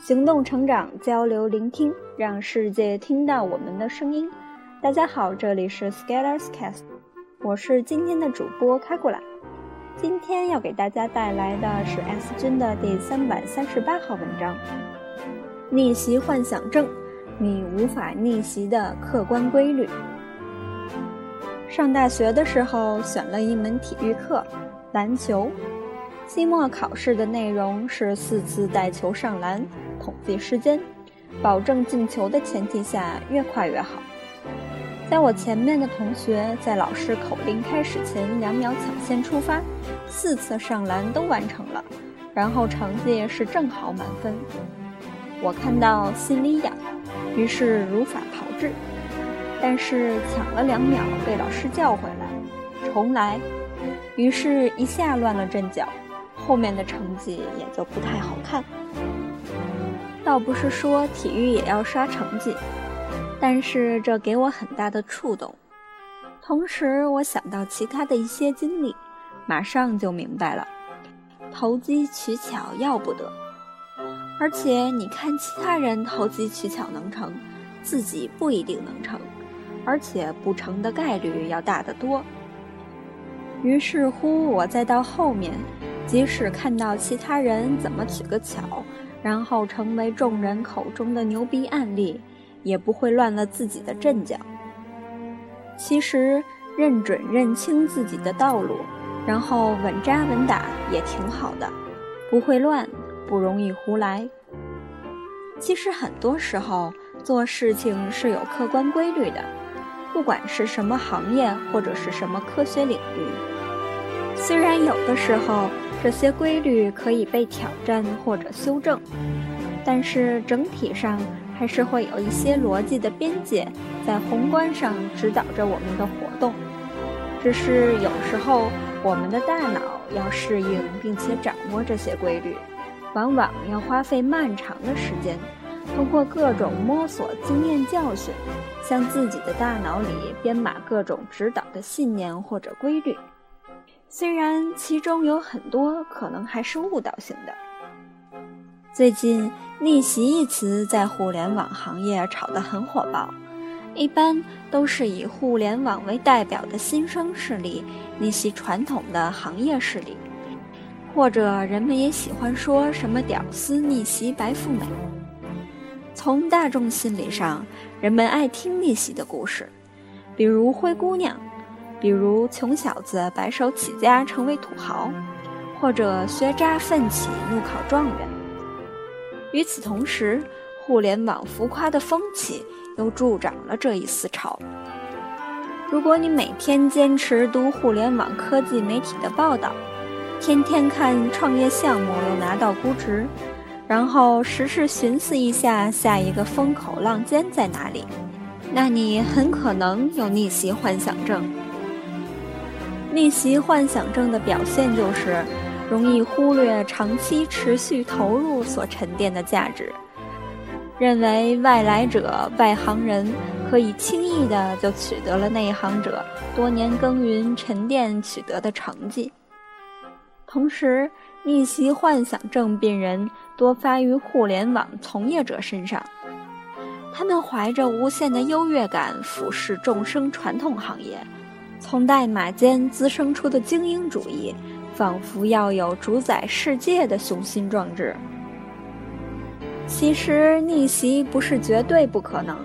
行动、成长、交流、聆听，让世界听到我们的声音。大家好，这里是 Scalers Cast，我是今天的主播开过来。今天要给大家带来的是 S 君的第三百三十八号文章：逆袭幻想症，你无法逆袭的客观规律。上大学的时候选了一门体育课，篮球。期末考试的内容是四次带球上篮，统计时间，保证进球的前提下越快越好。在我前面的同学在老师口令开始前两秒抢先出发，四次上篮都完成了，然后成绩是正好满分。我看到心里痒，于是如法炮制，但是抢了两秒被老师叫回来，重来，于是一下乱了阵脚。后面的成绩也就不太好看。倒不是说体育也要刷成绩，但是这给我很大的触动。同时，我想到其他的一些经历，马上就明白了：投机取巧要不得。而且，你看其他人投机取巧能成，自己不一定能成，而且不成的概率要大得多。于是乎，我再到后面。即使看到其他人怎么取个巧，然后成为众人口中的牛逼案例，也不会乱了自己的阵脚。其实认准认清自己的道路，然后稳扎稳打也挺好的，不会乱，不容易胡来。其实很多时候做事情是有客观规律的，不管是什么行业或者是什么科学领域，虽然有的时候。这些规律可以被挑战或者修正，但是整体上还是会有一些逻辑的边界在宏观上指导着我们的活动。只是有时候我们的大脑要适应并且掌握这些规律，往往要花费漫长的时间，通过各种摸索、经验教训，向自己的大脑里编码各种指导的信念或者规律。虽然其中有很多可能还是误导性的。最近“逆袭”一词在互联网行业炒得很火爆，一般都是以互联网为代表的新生势力逆袭传统的行业势力，或者人们也喜欢说什么“屌丝逆袭白富美”。从大众心理上，人们爱听逆袭的故事，比如灰姑娘。比如穷小子白手起家成为土豪，或者学渣奋起怒考状元。与此同时，互联网浮夸的风气又助长了这一思潮。如果你每天坚持读互联网科技媒体的报道，天天看创业项目又拿到估值，然后时时寻思一下下一个风口浪尖在哪里，那你很可能有逆袭幻想症。逆袭幻想症的表现就是，容易忽略长期持续投入所沉淀的价值，认为外来者、外行人可以轻易的就取得了内行者多年耕耘沉淀取得的成绩。同时，逆袭幻想症病人多发于互联网从业者身上，他们怀着无限的优越感俯视众生传统行业。从代码间滋生出的精英主义，仿佛要有主宰世界的雄心壮志。其实逆袭不是绝对不可能，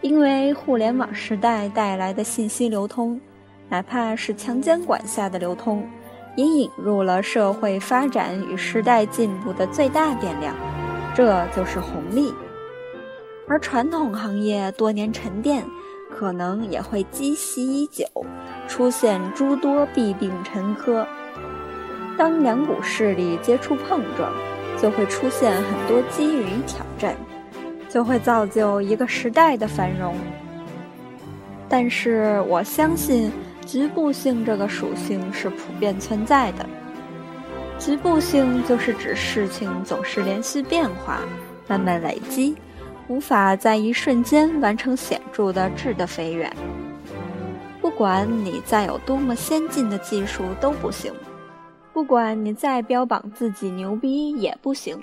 因为互联网时代带来的信息流通，哪怕是强监管下的流通，也引入了社会发展与时代进步的最大变量，这就是红利。而传统行业多年沉淀。可能也会积习已久，出现诸多弊病沉疴。当两股势力接触碰撞，就会出现很多机遇与挑战，就会造就一个时代的繁荣。但是我相信，局部性这个属性是普遍存在的。局部性就是指事情总是连续变化，慢慢累积。无法在一瞬间完成显著的质的飞跃。不管你再有多么先进的技术都不行，不管你再标榜自己牛逼也不行。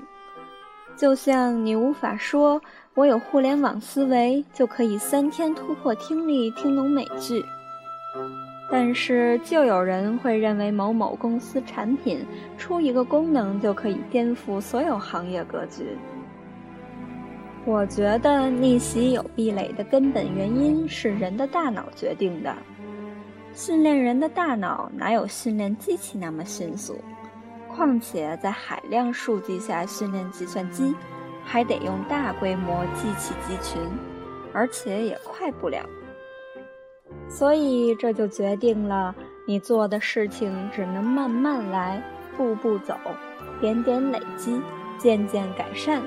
就像你无法说“我有互联网思维，就可以三天突破听力，听懂美剧”，但是就有人会认为某某公司产品出一个功能就可以颠覆所有行业格局。我觉得逆袭有壁垒的根本原因是人的大脑决定的。训练人的大脑哪有训练机器那么迅速？况且在海量数据下训练计算机，还得用大规模机器集群，而且也快不了。所以这就决定了你做的事情只能慢慢来，步步走，点点累积，渐渐改善。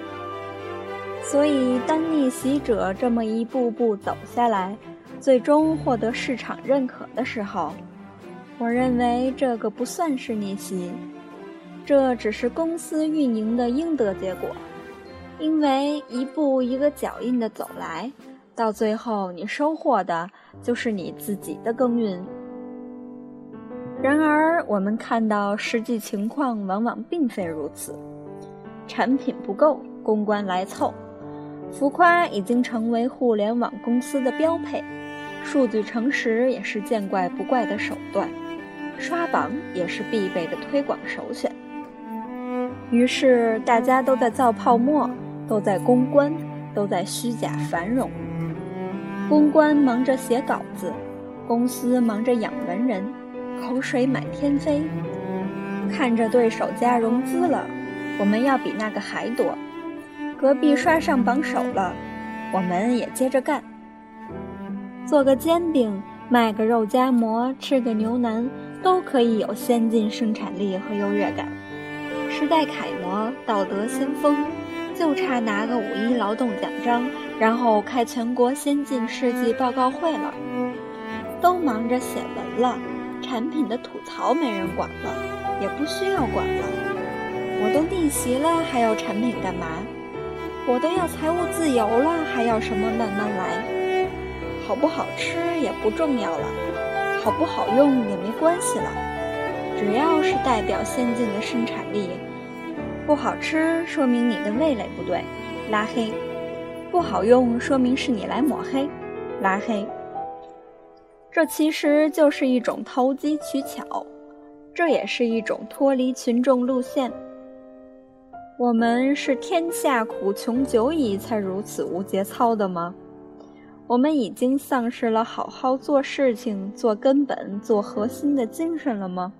所以当逆袭者这么一步步走下来，最终获得市场认可的时候，我认为这个不算是逆袭。这只是公司运营的应得结果，因为一步一个脚印的走来，到最后你收获的就是你自己的耕耘。然而，我们看到实际情况往往并非如此，产品不够，公关来凑，浮夸已经成为互联网公司的标配，数据诚实也是见怪不怪的手段，刷榜也是必备的推广首选。于是，大家都在造泡沫，都在公关，都在虚假繁荣。公关忙着写稿子，公司忙着养文人，口水满天飞。看着对手家融资了，我们要比那个还多。隔壁刷上榜首了，我们也接着干。做个煎饼，卖个肉夹馍，吃个牛腩，都可以有先进生产力和优越感。时代楷模，道德先锋，就差拿个五一劳动奖章，然后开全国先进事迹报告会了。都忙着写文了，产品的吐槽没人管了，也不需要管了。我都逆袭了，还要产品干嘛？我都要财务自由了，还要什么慢慢来？好不好吃也不重要了，好不好用也没关系了。只要是代表先进的生产力，不好吃说明你的味蕾不对，拉黑；不好用说明是你来抹黑，拉黑。这其实就是一种投机取巧，这也是一种脱离群众路线。我们是天下苦穷久矣才如此无节操的吗？我们已经丧失了好好做事情、做根本、做核心的精神了吗？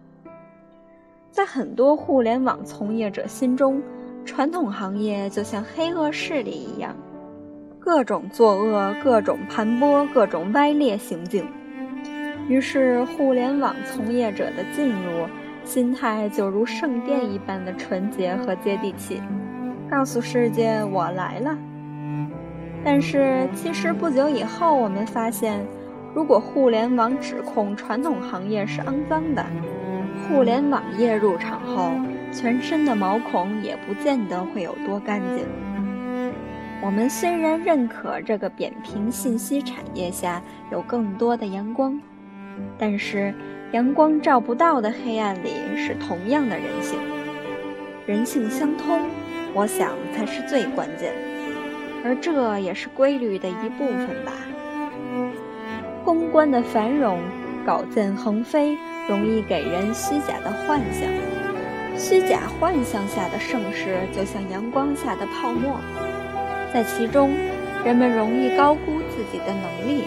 在很多互联网从业者心中，传统行业就像黑恶势力一样，各种作恶、各种盘剥、各种歪劣行径。于是，互联网从业者的进入心态就如圣殿一般的纯洁和接地气，告诉世界我来了。但是，其实不久以后，我们发现，如果互联网指控传统行业是肮脏的，互联网业入场后，全身的毛孔也不见得会有多干净。我们虽然认可这个扁平信息产业下有更多的阳光，但是阳光照不到的黑暗里是同样的人性。人性相通，我想才是最关键，而这也是规律的一部分吧。公关的繁荣，稿件横飞。容易给人虚假的幻想，虚假幻想下的盛世就像阳光下的泡沫，在其中，人们容易高估自己的能力，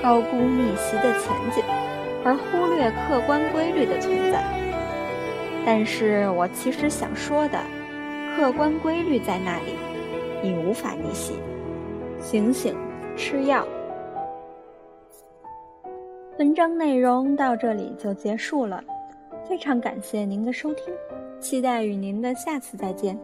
高估逆袭的前景，而忽略客观规律的存在。但是我其实想说的，客观规律在那里，你无法逆袭。醒醒，吃药。文章内容到这里就结束了，非常感谢您的收听，期待与您的下次再见。